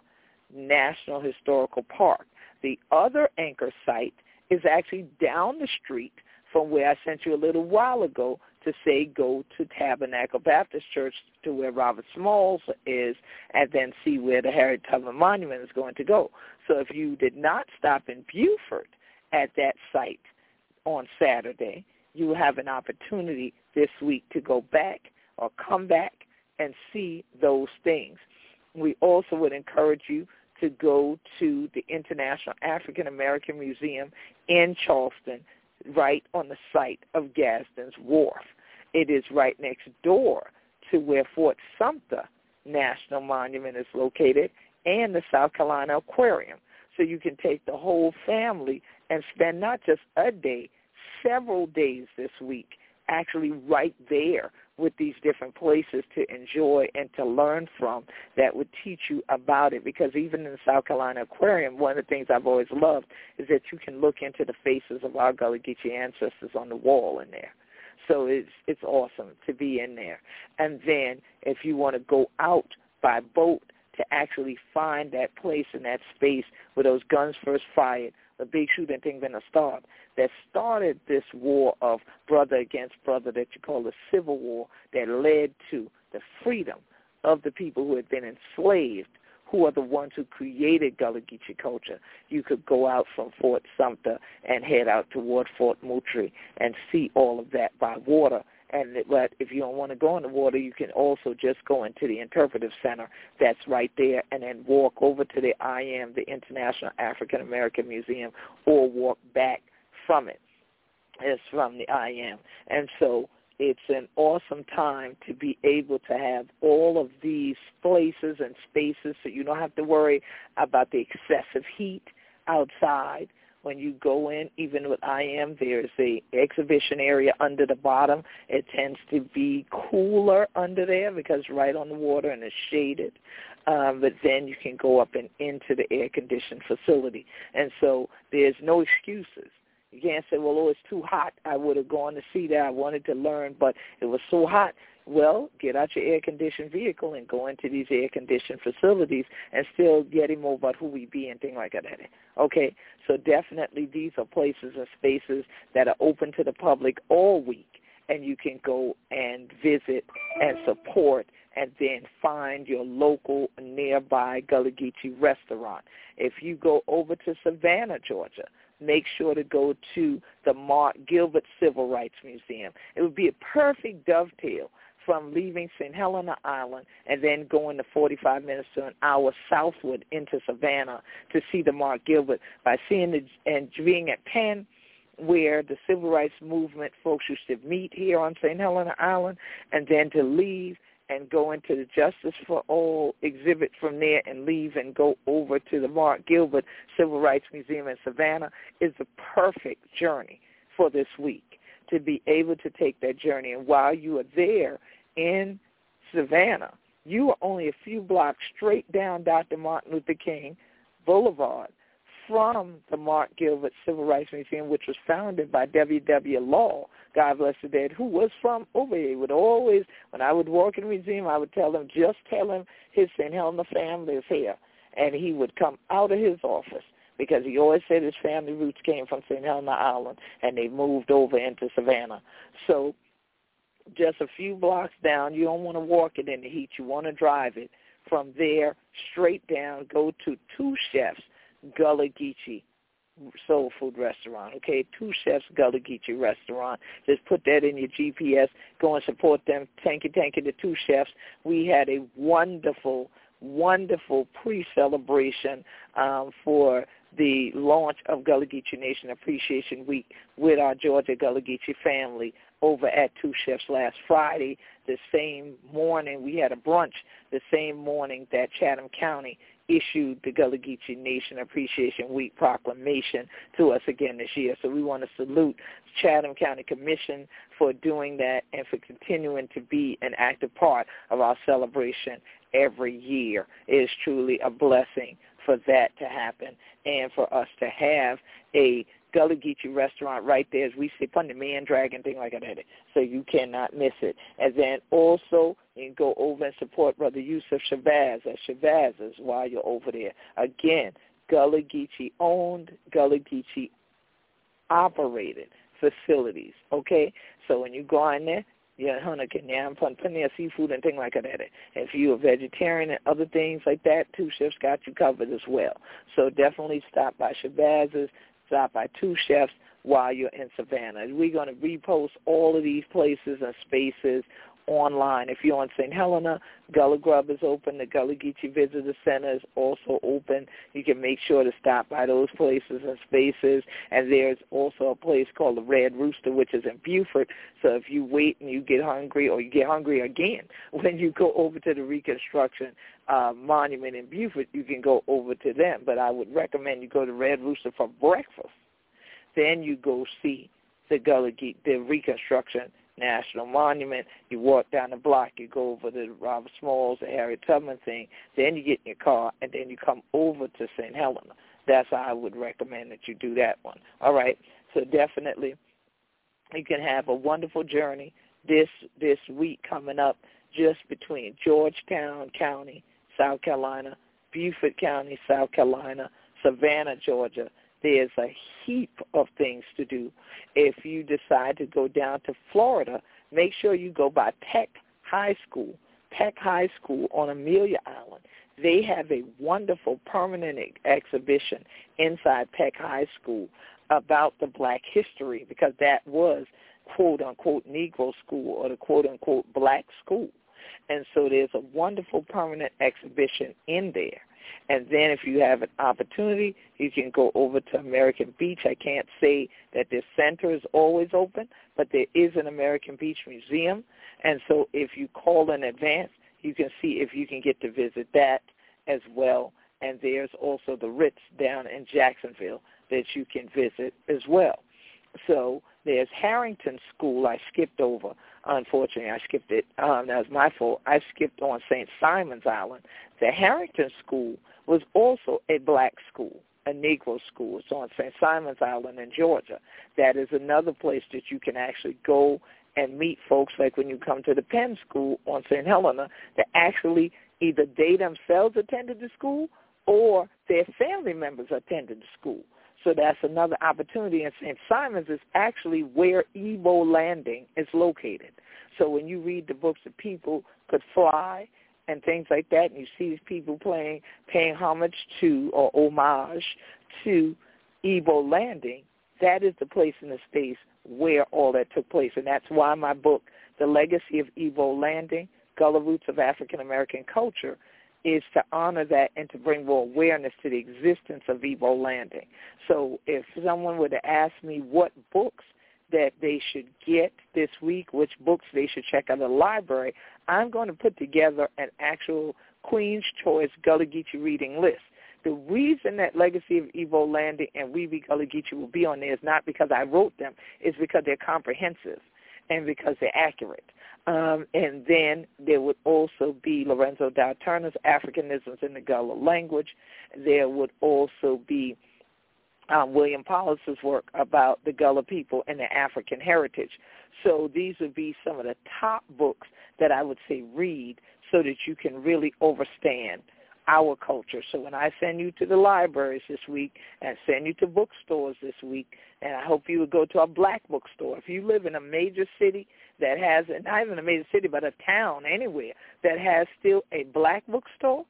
National Historical Park. The other anchor site is actually down the street from where I sent you a little while ago to say go to Tabernacle Baptist Church to where Robert Smalls is and then see where the Harriet Tubman Monument is going to go. So if you did not stop in Beaufort at that site on Saturday, you have an opportunity this week to go back or come back and see those things. We also would encourage you to go to the International African American Museum in Charleston right on the site of Gadsden's Wharf. It is right next door to where Fort Sumter National Monument is located and the South Carolina Aquarium. So you can take the whole family and spend not just a day, several days this week actually right there with these different places to enjoy and to learn from that would teach you about it because even in the South Carolina Aquarium, one of the things I've always loved is that you can look into the faces of our Gullah Geechee ancestors on the wall in there. So it's it's awesome to be in there. And then if you want to go out by boat to actually find that place and that space where those guns first fired, the big shooting thing been a start that started this war of brother against brother that you call the Civil War that led to the freedom of the people who had been enslaved who are the ones who created Gullah Geechee culture. You could go out from Fort Sumter and head out toward Fort Moultrie and see all of that by water. And but if you don't want to go in the water, you can also just go into the interpretive center that's right there, and then walk over to the IM, the International African American Museum, or walk back from it. It's from the IM, and so it's an awesome time to be able to have all of these places and spaces so you don't have to worry about the excessive heat outside when you go in, even with IM, there's a exhibition area under the bottom. It tends to be cooler under there because right on the water and it's shaded. Um, but then you can go up and into the air-conditioned facility. And so there's no excuses you can't say, well, oh, it's too hot. I would have gone to see that. I wanted to learn, but it was so hot. Well, get out your air-conditioned vehicle and go into these air-conditioned facilities and still get more about who we be and things like that. Okay? So definitely these are places and spaces that are open to the public all week, and you can go and visit and support and then find your local nearby Gullah Geechee restaurant. If you go over to Savannah, Georgia, make sure to go to the Mark Gilbert Civil Rights Museum. It would be a perfect dovetail from leaving St. Helena Island and then going the 45 minutes to an hour southward into Savannah to see the Mark Gilbert by seeing the, and being at Penn where the civil rights movement folks used to meet here on St. Helena Island and then to leave and go into the Justice for All exhibit from there and leave and go over to the Mark Gilbert Civil Rights Museum in Savannah is the perfect journey for this week to be able to take that journey. And while you are there in Savannah, you are only a few blocks straight down Dr. Martin Luther King Boulevard from the Mark Gilbert Civil Rights Museum, which was founded by W.W. Law, God bless the dead, who was from over here. He would always, when I would walk in the museum, I would tell him, just tell him his St. Helena family is here. And he would come out of his office because he always said his family roots came from St. Helena Island and they moved over into Savannah. So just a few blocks down, you don't want to walk it in the heat. You want to drive it. From there, straight down, go to two chefs, Gullah Geechee soul food restaurant. Okay, two chefs Gullah Geechee restaurant. Just put that in your GPS. Go and support them. Thank you, thank you to two chefs. We had a wonderful, wonderful pre-celebration um, for the launch of Gullah Geechee Nation Appreciation Week with our Georgia Gullah Geechee family over at Two Chefs last Friday. The same morning, we had a brunch the same morning that Chatham County issued the Gullah Geechee Nation Appreciation Week proclamation to us again this year. So we want to salute Chatham County Commission for doing that and for continuing to be an active part of our celebration every year. It is truly a blessing for that to happen and for us to have a Gullah Geechee restaurant right there as we see upon the man dragon thing like that. So you cannot miss it. And then also you can go over and support Brother Yusuf Shabazz at Shabazz's while you're over there. Again, Gullah Geechee owned, Gullah Geechee operated facilities. Okay? So when you go in there, yeah, hunter can yam pun plenty of seafood and things like that. If you're a vegetarian and other things like that, two chefs got you covered as well. So definitely stop by Shabazz's, stop by two chefs while you're in Savannah. We're going to repost all of these places and spaces online. If you're on St. Helena, Gullah Grub is open. The Gullah Geechee Visitor Center is also open. You can make sure to stop by those places and spaces. And there's also a place called the Red Rooster, which is in Beaufort. So if you wait and you get hungry or you get hungry again when you go over to the Reconstruction uh, Monument in Beaufort, you can go over to them. But I would recommend you go to Red Rooster for breakfast. Then you go see the Gullah Geechee, the Reconstruction National Monument. You walk down the block, you go over the Robert Smalls, the Harriet Tubman thing. Then you get in your car, and then you come over to St. Helena. That's how I would recommend that you do that one. All right. So definitely, you can have a wonderful journey this this week coming up, just between Georgetown County, South Carolina, Beaufort County, South Carolina, Savannah, Georgia, there's a heap of things to do. If you decide to go down to Florida, make sure you go by Peck High School. Peck High School on Amelia Island. They have a wonderful permanent exhibition inside Peck High School about the black history because that was quote unquote Negro school or the quote unquote black school. And so there's a wonderful permanent exhibition in there. And then if you have an opportunity, you can go over to American Beach. I can't say that their center is always open, but there is an American Beach Museum. And so if you call in advance, you can see if you can get to visit that as well. And there's also the Ritz down in Jacksonville that you can visit as well. So there's Harrington School I skipped over. Unfortunately, I skipped it. Um, that was my fault. I skipped on St. Simon's Island. The Harrington School was also a black school, a Negro school. It's on St. Simon's Island in Georgia. That is another place that you can actually go and meet folks like when you come to the Penn School on St. Helena that actually either they themselves attended the school or their family members attended the school. So that's another opportunity. And St. Simon's is actually where Ebo Landing is located. So when you read the books that people could fly and things like that, and you see these people playing, paying homage to or homage to Ebo Landing, that is the place in the space where all that took place. And that's why my book, The Legacy of Ebo Landing, Gullah Roots of African American Culture, is to honor that and to bring more awareness to the existence of Ebo Landing. So if someone were to ask me what books that they should get this week, which books they should check out the library, I'm going to put together an actual Queen's Choice Gullah Geechee reading list. The reason that Legacy of Ebo Landing and We Be Gullah Geechee will be on there is not because I wrote them, it's because they're comprehensive and because they're accurate. Um, and then there would also be Lorenzo Dow Turner's Africanisms in the Gullah language. There would also be um, William Pollitzer's work about the Gullah people and their African heritage. So these would be some of the top books that I would say read so that you can really understand our culture. So when I send you to the libraries this week and send you to bookstores this week, and I hope you would go to a black bookstore. If you live in a major city that has, not even a major city, but a town anywhere that has still a black bookstore,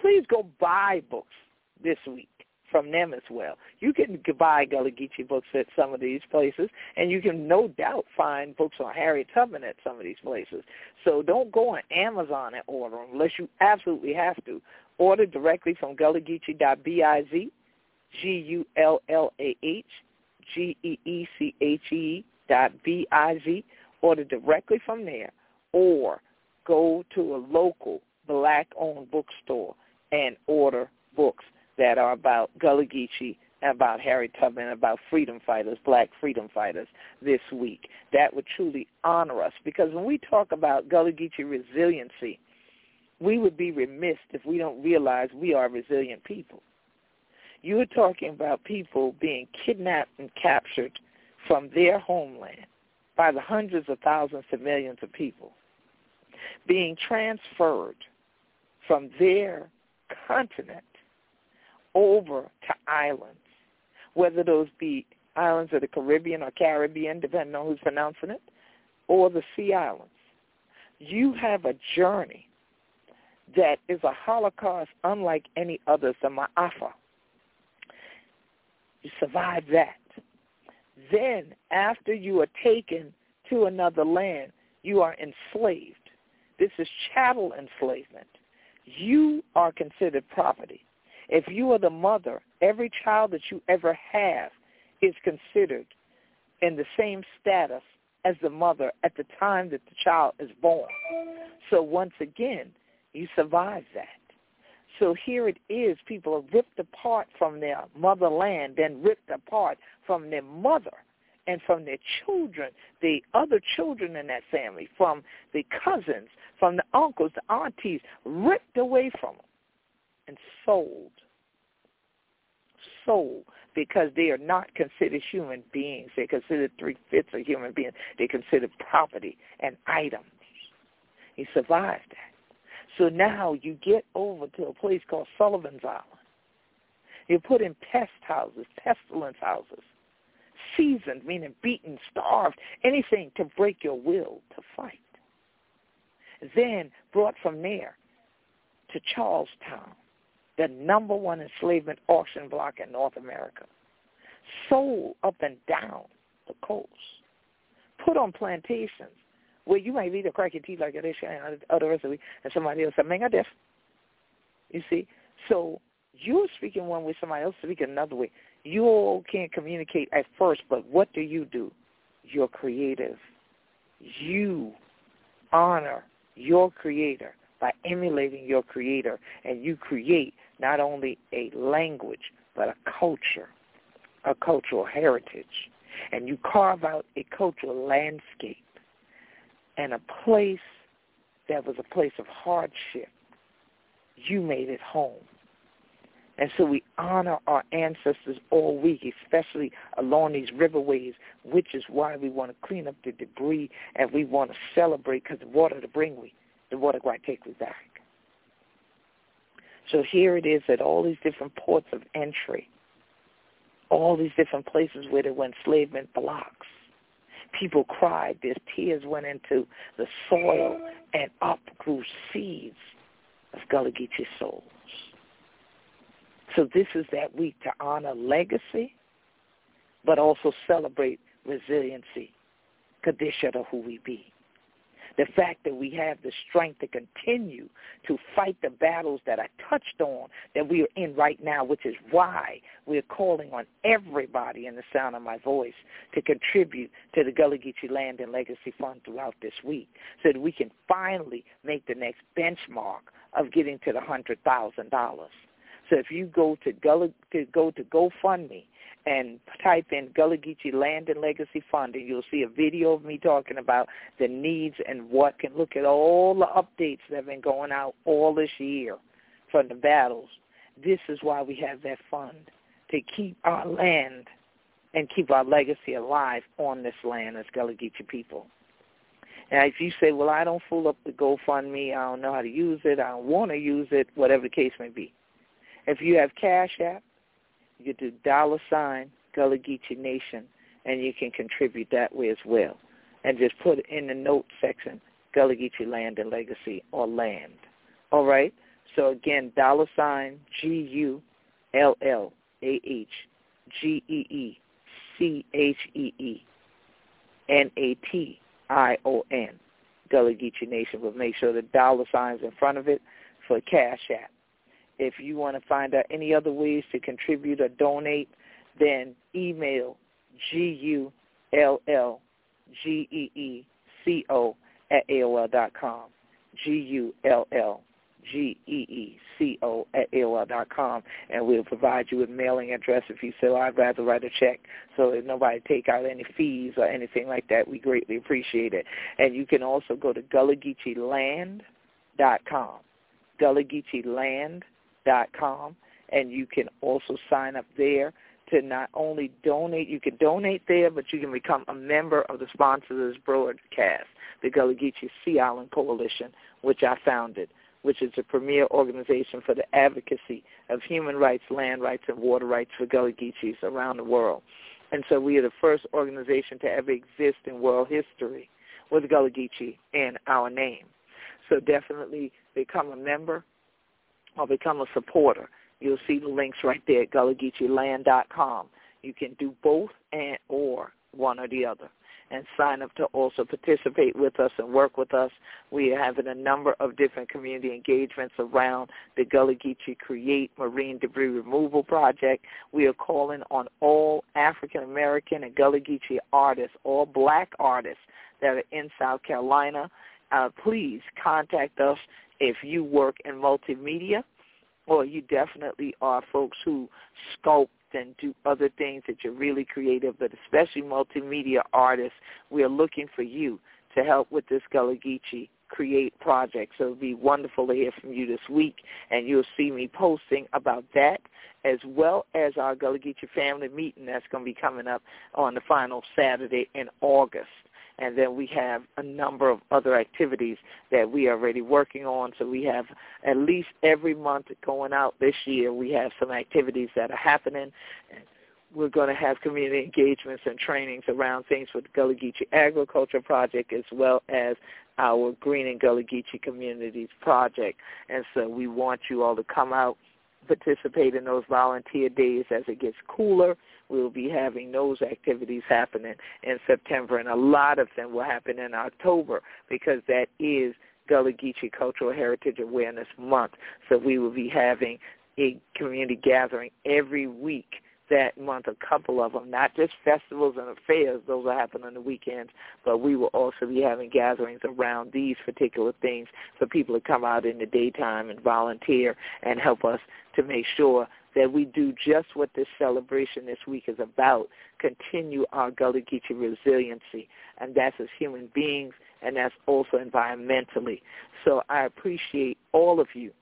please go buy books this week from them as well. You can buy Gullah Geechee books at some of these places, and you can no doubt find books on Harriet Tubman at some of these places. So don't go on Amazon and order them unless you absolutely have to. Order directly from gullahgeechee.biz, G-U-L-L-A-H, G-E-E-C-H-E dot B-I-Z. Order directly from there, or go to a local black-owned bookstore and order books that are about Gullah Geechee, about Harry Tubman, about freedom fighters, black freedom fighters this week. That would truly honor us because when we talk about Gullah Geechee resiliency, we would be remiss if we don't realize we are resilient people. You are talking about people being kidnapped and captured from their homeland by the hundreds of thousands to millions of people, being transferred from their continent over to islands, whether those be islands of the Caribbean or Caribbean, depending on who's pronouncing it, or the sea islands. You have a journey that is a Holocaust unlike any other, the Ma'afa. You survive that. Then, after you are taken to another land, You are enslaved. This is chattel enslavement. You are considered property. If you are the mother, every child that you ever have is considered in the same status as the mother at the time that the child is born. So once again, you survive that. So here it is, people are ripped apart from their motherland, then ripped apart from their mother and from their children, the other children in that family, from the cousins, from the uncles, the aunties, ripped away from them and sold. Sold because they are not considered human beings. They're considered three-fifths of human beings. They're considered property and items. He survived that. So now you get over to a place called Sullivan's Island. You're put in pest houses, pestilence houses, seasoned, meaning beaten, starved, anything to break your will to fight. Then brought from there to Charlestown, the number one enslavement auction block in North America. Sold up and down the coast. Put on plantations where you might read a crack your teeth like this and other rest of it, and somebody else said, man, I. You see? So you're speaking one way, somebody else speaking another way. You all can't communicate at first, but what do you do? You're creative. You honor your creator by emulating your creator, and you create not only a language, but a culture, a cultural heritage. And you carve out a cultural landscape and a place that was a place of hardship. You made it home. And so we honor our ancestors all week, especially along these riverways, which is why we want to clean up the debris and we want to celebrate because the water to bring we, the water to take we back. So here it is at all these different ports of entry, all these different places where there were enslavement blocks. People cried. Their tears went into the soil and up grew seeds of Gullah Geechee souls. So this is that week to honor legacy, but also celebrate resiliency. Kadisha who we be the fact that we have the strength to continue to fight the battles that I touched on that we are in right now, which is why we're calling on everybody in the sound of my voice to contribute to the Gullah Geechee Land and Legacy Fund throughout this week so that we can finally make the next benchmark of getting to the $100,000. So if you go to, Gullah, to go to GoFundMe and type in Gullah Geechee Land and Legacy Fund, and you'll see a video of me talking about the needs and what can look at all the updates that have been going out all this year from the battles. This is why we have that fund, to keep our land and keep our legacy alive on this land as Gullah Geechee people. Now, if you say, well, I don't fool up the GoFundMe, I don't know how to use it, I don't want to use it, whatever the case may be. If you have Cash App, you do dollar sign Gullah Geechee Nation, and you can contribute that way as well. And just put in the note section Gullah Geechee Land and Legacy or Land. All right? So again, dollar sign G-U-L-L-A-H-G-E-E-C-H-E-E-N-A-T-I-O-N, Gullah Geechee Nation. But make sure the dollar sign's in front of it for Cash App. If you want to find out any other ways to contribute or donate, then email G-U-L-L-G-E-E-C-O at AOL dot com. G-U-L-L-G-E-E-C-O at AOL dot com, and we'll provide you with mailing address if you say, well, I'd rather write a check so that nobody take out any fees or anything like that. We greatly appreciate it. And you can also go to GullahGeecheeLand dot com. GullahGeecheeLand com, and you can also sign up there to not only donate, you can donate there, but you can become a member of the sponsor of this broadcast, the Gullah Geechee Sea Island Coalition, which I founded, which is a premier organization for the advocacy of human rights, land rights, and water rights for Gullah Geechees around the world. And so we are the first organization to ever exist in world history with Gullah Geechee in our name. So definitely become a member or become a supporter. You'll see the links right there at GullahGeecheeLand.com. You can do both and or one or the other. and sign up to also participate with us and work with us. We are having a number of different community engagements around the Gullah Geechee Create Marine Debris Removal Project. We are calling on all African American and Gullah Geechee artists, all black artists that are in South Carolina. Uh, please contact us if you work in multimedia or you definitely are folks who sculpt and do other things that you're really creative, but especially multimedia artists, we are looking for you to help with this Gullah Geechee Create project. So it would be wonderful to hear from you this week, and you'll see me posting about that as well as our Gullah Geechee family meeting that's going to be coming up on the final Saturday in August and then we have a number of other activities that we are already working on. So we have at least every month going out this year, we have some activities that are happening. We're going to have community engagements and trainings around things with the Gullah Geechee Agriculture Project as well as our Green and Gullah Geechee Communities Project. And so we want you all to come out participate in those volunteer days as it gets cooler. We will be having those activities happening in September, and a lot of them will happen in October because that is Gullah Geechee Cultural Heritage Awareness Month. So we will be having a community gathering every week that month, a couple of them, not just festivals and affairs, those will happen on the weekends, but we will also be having gatherings around these particular things for people to come out in the daytime and volunteer and help us to make sure that we do just what this celebration this week is about, continue our Gullah Geechee resiliency, and that's as human beings, and that's also environmentally. So I appreciate all of you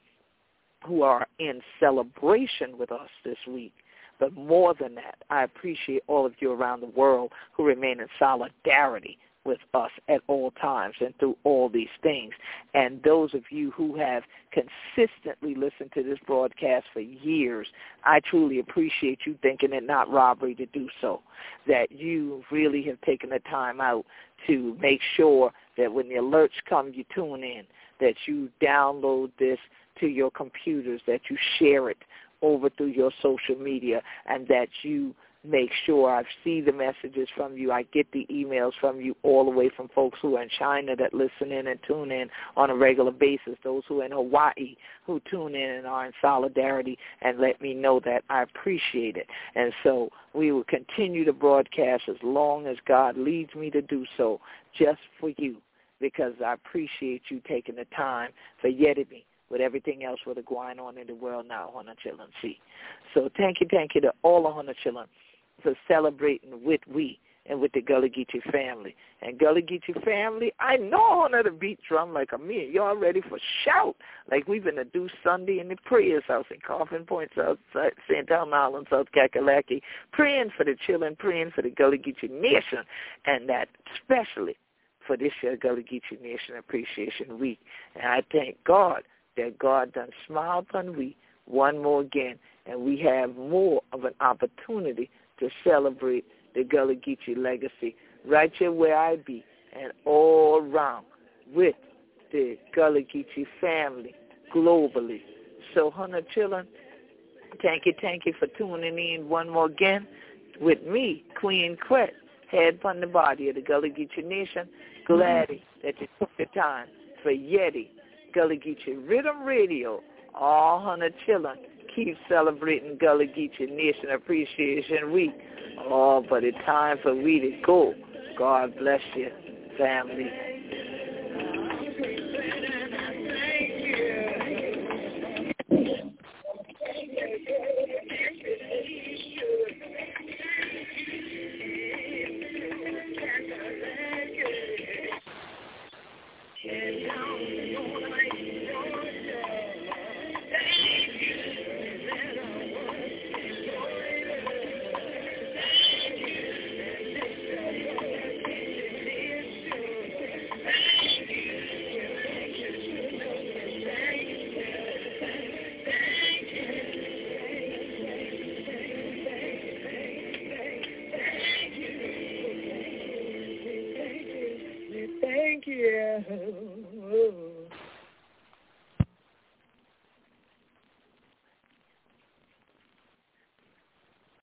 who are in celebration with us this week but more than that, I appreciate all of you around the world who remain in solidarity with us at all times and through all these things. And those of you who have consistently listened to this broadcast for years, I truly appreciate you thinking it not robbery to do so, that you really have taken the time out to make sure that when the alerts come, you tune in, that you download this to your computers, that you share it over through your social media and that you make sure I see the messages from you. I get the emails from you all the way from folks who are in China that listen in and tune in on a regular basis, those who are in Hawaii who tune in and are in solidarity and let me know that. I appreciate it. And so we will continue to broadcast as long as God leads me to do so just for you because I appreciate you taking the time for Yedimi with everything else what is going on in the world now, Hona children. See. So thank you, thank you to all the Hona children for celebrating with we and with the Gullah Geechee family. And Gullah Geechee family, I know Hona the beat drum like a me. Y'all ready for shout like we've been to do Sunday in the prayers house in Coffin Point, South St. Thomas Island, South Kakalaki, praying for the children, praying for the Gullah Geechee nation, and that especially for this year Gullah Geechee Nation Appreciation Week. And I thank God that God done smiled on we one more again, and we have more of an opportunity to celebrate the Gullah Geechee legacy right here where I be and all around with the Gullah Geechee family globally. So, Hunter children, thank you, thank you for tuning in one more again with me, Queen Quet, head from the body of the Gullah Geechee Nation. Glad mm-hmm. that you took the time for Yeti Gullah Geechee Riddim Radio, all hundred children. Keep celebrating Gullah Geechee Nation Appreciation Week. Oh, but it's time for we to go. God bless you, family.